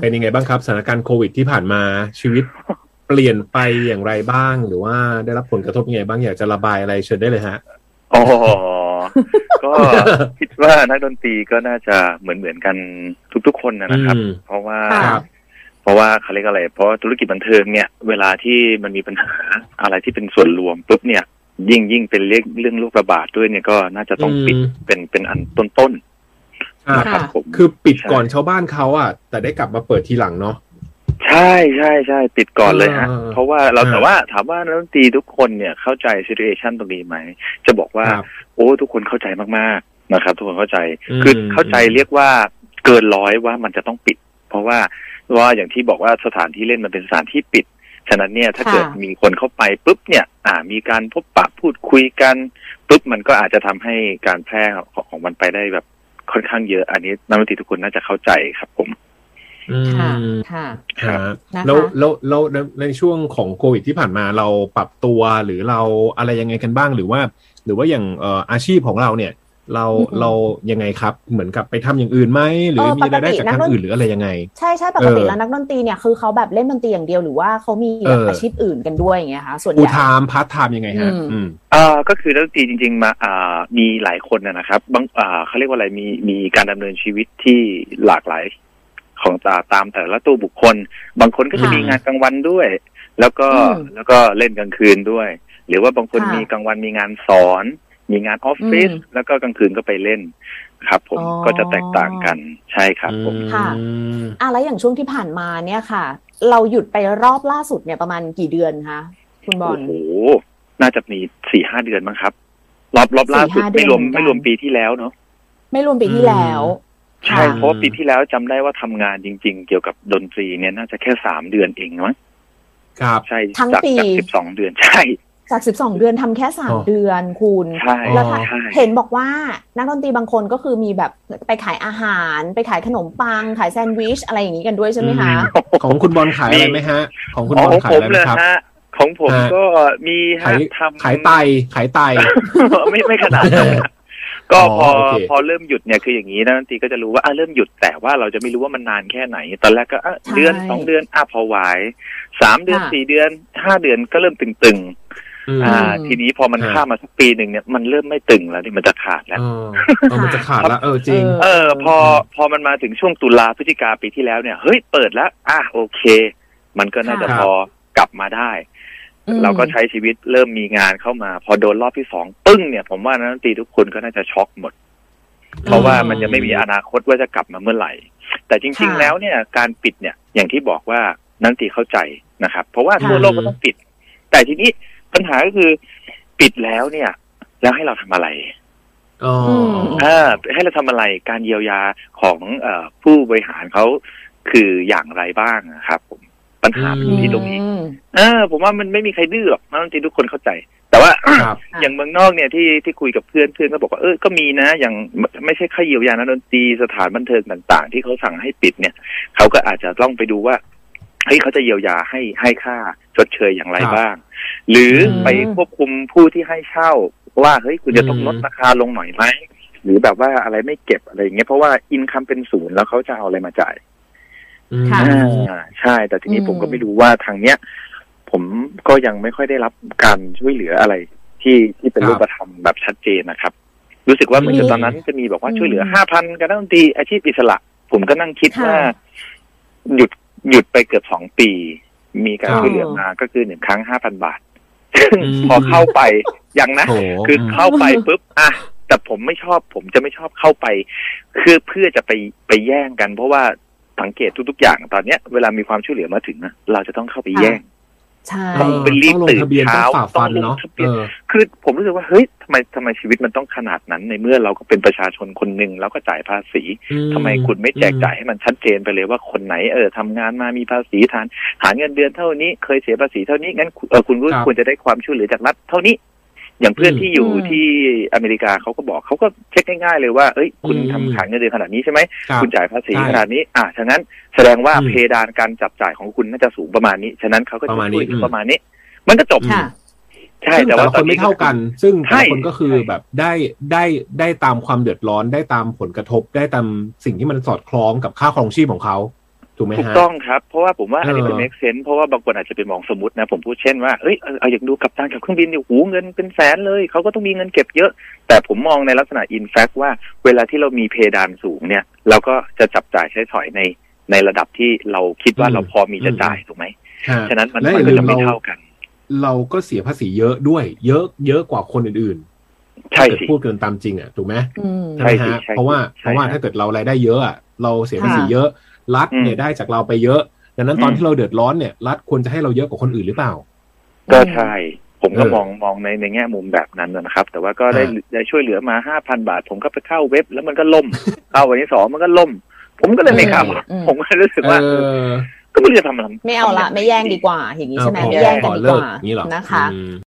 เป็นยังไงบ้างครับสถานการณ์โควิดที่ผ่านมาชีวิตเปลี่ยนไปอย่างไรบ้าง หรือว่าได้รับผลกระทบยังไงบ้างอยากจะระบายอะไรเชิญได้เลยฮะอ๋อก็คิดว่านักดนตรีก็น่าจะเหมือนเหมือนๆกันทุกๆคนนะนะครับอืมเพราะว่าครับเพราะว่าเขาเรียกอะไร เพราะธุรกิจบันเทิงเนี่ย เวลาที่มันมีปัญหาอะไรที่เป็นส่วนรวมปุ๊บเนี่ย ยิ่งยิ่งเป็นเรื่องเรื่องโรคระบาดด้วยเนี่ยก็น่าจะต้องปิดอืมเป็นเป็นอันต้นอ่าๆนะ ครับผมคือปิดก่อนชาวบ้านเขาอะ แต่ได้กลับมาเปิดทีหลังเนาะใช่ใช่ใช่ปิดก่อนเลยฮะอ่าเพราะว่าเราอ่าแต่ว่าถามว่านักดนตรีทุกคนเนี่ยเข้าใจซี t u a ชันตรงนี้ไหม จะบอกว่าครับโอ้ ทุกคนเข้าใจมากๆนะครับ ทุกคนเข้าใจอืมคือเข้าใจเรียกว่าเกินร้อยว่ามันจะต้องปิด เพราะว่าว่าอย่างที่บอกว่าสถานที่เล่นมันเป็นสถานที่ปิดฉะนั้นเนี่ยถ้าค่ะเกิดมีคนเข้าไปปุ๊บเนี่ย อ่า มีการพบปะพูดคุยกันปุ๊บมันก็อาจจะทำให้การแพร่ของของมันไปได้แบบ ค่อนข้างเยอะ อันนี้นักดนตรีทุกคนน่าจะเข้าใจครับผมอืค่ะมค่ะฮะนะคะแล้วแล้วแล้วแล้วในช่วงของโควิดที่ผ่านมาเราปรับตัวหรือเราอะไรยังไงกันบ้างหรือว่า หรือว่าอย่างเอ่ออาชีพของเราเนี่ย เราอืมเรายังไงครับ เหมือนกับไปทำอย่างอื่นไหมหรือเออมีรายได้ปกติจากทางด้านอื่นหรืออะไรยังไง ใช่ใช่ปกติเออแล้วนักดนตรีเนี่ยคือเขาแบบเล่นดนตรีอย่างเดียวหรือว่าเขามีแบบเออออาชีพอื่นกันด้วยอย่างเงี้ยคะส่วนใหญ่ full time part time ยังไงฮะอืมอืมอ่าก็คือนักดนตรีจริง ๆ มาอ่ามีหลายคนนะนะครับบางอ่าเขาเรียกว่าอะไรมีมีการดำเนินชีวิตที่หลากหลายของตาตามแต่ละตัวบุคคล บางคนก็จะค่ะมีงานกลางวันด้วย แล้วก็อืมแล้วก็เล่นกลางคืนด้วย หรือว่าบางคนค่ะมีกลางวันมีงานสอน มีงานออฟฟิศอืมแล้วก็กลางคืนก็ไปเล่นครับผมอ๋อก็จะแตกต่างกันใช่ครับผมค่ะอืมอะแล้วอย่างช่วงที่ผ่านมาเนี่ยค่ะ เราหยุดไปรอบล่าสุดเนี่ยประมาณกี่เดือนคะคุณบอโอ้ลโหน่าจะมีสี่ห้าเดือนมั้งครับ รอบรอบล่าสุด4-5เดือนไม่รวมเหมือนกันไม่รวมปีที่แล้วเนาะไม่รวมปีที่แล้วใช่ค่ะเพราะว่าปีที่แล้วจำได้ว่าทำงานจริง ๆ เกี่ยวกับดนตรีเนี่ยน่าจะแค่สามเดือนเองมั้งครับใช่ทั้งจากปีจากสิบสองเดือนใช่ จากสิบสองเดือนทำแค่สามอ๋อเดือนคุณใช่แล้วถ้าใช่เห็นบอกว่านักดนตรีบางคนก็คือมีแบบไปขายอาหาร ไปขายขนมปัง ขายแซนด์วิชอะไรอย่างนี้กันด้วยใช่ไหมคะ ของคุณบอลขายอะไรไหมฮะ ของคุณอ๋อบอลของขายผมอะไรไหเลมยครับฮะของผมฮะก็มีฮะขายทำขายไตขายไตไม่ไม่ขนาดนั้นฮะก็พอโอเคพอเริ่มหยุดเนี่ยคืออย่างนี้นะดนตรีก็จะรู้ว่าอะเริ่มหยุดแต่ว่าเราจะไม่รู้ว่ามันนานแค่ไหน ตอนแรกก็อะใช่เดือนสองเดือนอะพอไหวสามเดือนค่ะสี่เดือนห้าเดือนก็เริ่มตึงๆ อืมอ่าอืมทีนี้พอมันฮะข้ามมาสักปีหนึ่งเนี่ยมันเริ่มไม่ตึงแล้วนี่มันจะขาดแล้วเออเออมันจะขาดละเออจริง เออ พอพอมันมาถึงช่วงตุลาพฤศจิกาปีที่แล้วเนี่ยเฮ้ยเปิดแล้ว อะโอเค มันก็น่าจะค่ะพอกลับมาได้อืมเราก็ใช้ชีวิตเริ่มมีงานเข้ามา พอโดนรอบที่สองปึ้งเนี่ย ผมว่านักดนตรีทุกคนก็น่าจะช็อกหมด เพราะว่ามันยังไม่มีอนาคตว่าจะกลับมาเมื่อไหร่ แต่จริงค่ะๆแล้วเนี่ย การปิดเนี่ย อย่างที่บอกว่านักดนตรีเข้าใจนะครับ เพราะว่าค่ะทั่วโลกก็ต้องปิด แต่ทีนี้ ปัญหาก็คือปิดแล้วเนี่ย แล้วให้เราทำอะไรอ๋ออมอ่าให้เราทำอะไรการเยียวยาของเออผู้บริหารเขาคืออย่างไรบ้างนะครับผมปัญหามันอยู่ที่ตรงนี้อืมเออผมว่ามันไม่มีใครดื้อหรอกนักดนตรีทุกคนเข้าใจ แต่ว่าครับอย่างเมืองนอกเนี่ยที่ที่คุยกับเพื่อนเพื่อนก็บอกว่าเออก็มีนะ อย่างไม่ใช่แค่เยียวยานักดนตรีสถานบันเทิงต่าง ๆ ที่เขาสั่งให้ปิดเนี่ยเขาก็อาจจะต้องไปดูว่าเฮ้ยเขาจะเยียวยาให้ให้ค่าชดเชยอย่างไรครับบ้าง หรืออมไปควบคุมผู้ที่ให้เช่าว่าเฮ้ยคุณจะต้องอืมลดราคาลงหน่อยไหมหรือแบบว่าอะไรไม่เก็บอะไรอย่างเงี้ยเพราะว่าอินคัมเป็นศูนย์แล้วเขาจะเอาอะไรมาจ่ายอืมค่ะอ่าใช่ แต่ทีนี้อืมผมก็ไม่รู้ว่าทางเนี้ย ผมก็ยังไม่ค่อยได้รับการช่วยเหลืออะไรที่ที่เป็นครับรูปธรรมแบบชัดเจนนะครับ รู้สึกว่าเหมือนกับมีตอนนั้นจะมีบอกว่าอืมช่วยเหลือห้าพันกับนักดนตรีอาชีพอิสระ ผมก็นั่งคิดค่ะว่า หยุดหยุดไปเกือบสองปี มีการครับช่วยเหลือมาก็คือหนึ่งครั้งห้าพันบาทซึ่งอืมพอเข้าไปยังนะโถคือเข้าไปปุ๊บอะแต่ผมไม่ชอบ ผมจะไม่ชอบเข้าไป คือเพื่อจะไปไปแย่งกัน เพราะว่าสังเกตทุกๆอย่างตอนเนี้ย เวลามีความช่วยเหลือมาถึงอะเราจะต้องเข้าไปแย่ง ใช่ต้องเป็นรีบต้องลงตื่นทะเบียนเช้าต้องฝ่าฟันต้องลงเนาะทะเบียนเออคือผมรู้สึกว่าเฮ้ยทำไมทำไมชีวิตมันต้องขนาดนั้นในเมื่อเราก็เป็นประชาชนคนหนึ่งแล้วก็จ่ายภาษีอืทำไมคุณไม่แจกจ่ายให้มันชัดเจนไปเลยว่าคนไหนเออทำงานมามีภาษีฐานฐานเงินเดือนเท่านี้ เคยเสียภาษีเท่านี้งั้นเออคุณก็ครับควรจะได้ความช่วยเหลือจากรัฐเท่านี้ อย่างเพื่อนอืมที่อยู่อืมที่อเมริกาเขาก็บอกเขาก็เช็คง่ายๆเลยว่า เอ้ย คุณอืมทำฐานเงินเดือนขนาดนี้ใช่ไหมครับคุณจ่ายภาษีใช่ขนาดนี้ อะฉะนั้นแสดงว่าอืมเพดานการจับจ่ายของคุณน่าจะสูงประมาณนี้ ฉะนั้นเขาก็ปจะระมาณนี้ช่วยเหลืออืมประมาณนี้ มันก็จบค่ะใช่ซึ่งแต่แต่ว่าละตคอนนนี้ไม่เท่ากัน ซึ่งแต่ใช่ละคนก็คือแบบได้ได้ได้ตามความเดือดร้อนได้ตามผลกระทบได้ตามสิ่งที่มันสอดคล้องกับค่าครองชีพของเขา ถูกไหมถูกฮะต้องครับ เพราะว่าผมว่าอันนี้มันเออ make sense เพราะว่าบางคนอาจจะไปมองสมมตินะ ผมพูดเช่นว่าเอ้ยเอาเอาอย่างดูกับตันกับเครื่องบินเนี่ยหูเงินเป็นแสนเลย เขาก็ต้องมีเงินเก็บเยอะ แต่ผมมองในลักษณะ in fact ว่าเวลาที่เรามีเพดานสูงเนี่ย เราก็จะจับจ่ายใช้สอยในในระดับที่เราคิดว่าอืมเราพอมีจะอืมจ่ายถูกไหมฮะฉะนั้นมันและมันอย่าก็ลืจะมไม่เราเท่ากัน เราก็เสียภาษีเยอะด้วย เยอะเยอะกว่าคนอื่นๆใช่ถ้าเกิดสิพูดกันตามจริงอะถูกไหมอืมใช่ไหมใช่สิฮะใช่เพราะว่าใช่เพราะว่าใช่ถ้าเกิดเรารายได้เยอะอะเราเสียภาษีค่ะเยอะ รัฐเนี่ยอืมได้จากเราไปเยอะดังนั้นตอนอืมที่เราเดือดร้อนเนี่ยรัฐควรจะให้เราเยอะกว่าคนอื่นหรือเปล่า ก็ใช่ผมก็เออมองมองในในแง่มุมแบบนั้นนะครับ แต่ว่าก็ได้ฮะได้ช่วยเหลือมาห้าพันบาท ผมก็ไปเข้าเว็บ แล้วมันก็ล่ม เข้าวันที่สองมันก็ล่ม ผมก็เลยไม่เข้าอืมผมก็รู้สึกว่าเอเอออก็ไม่รู้จะทำอะไรไม่เอาละไม่แย่งดีกว่า อย่างนี้ใช่ไหมเออไม่แย่งกันขอดีเลิกกว่าอย่างนี้เหรอนะคะอืม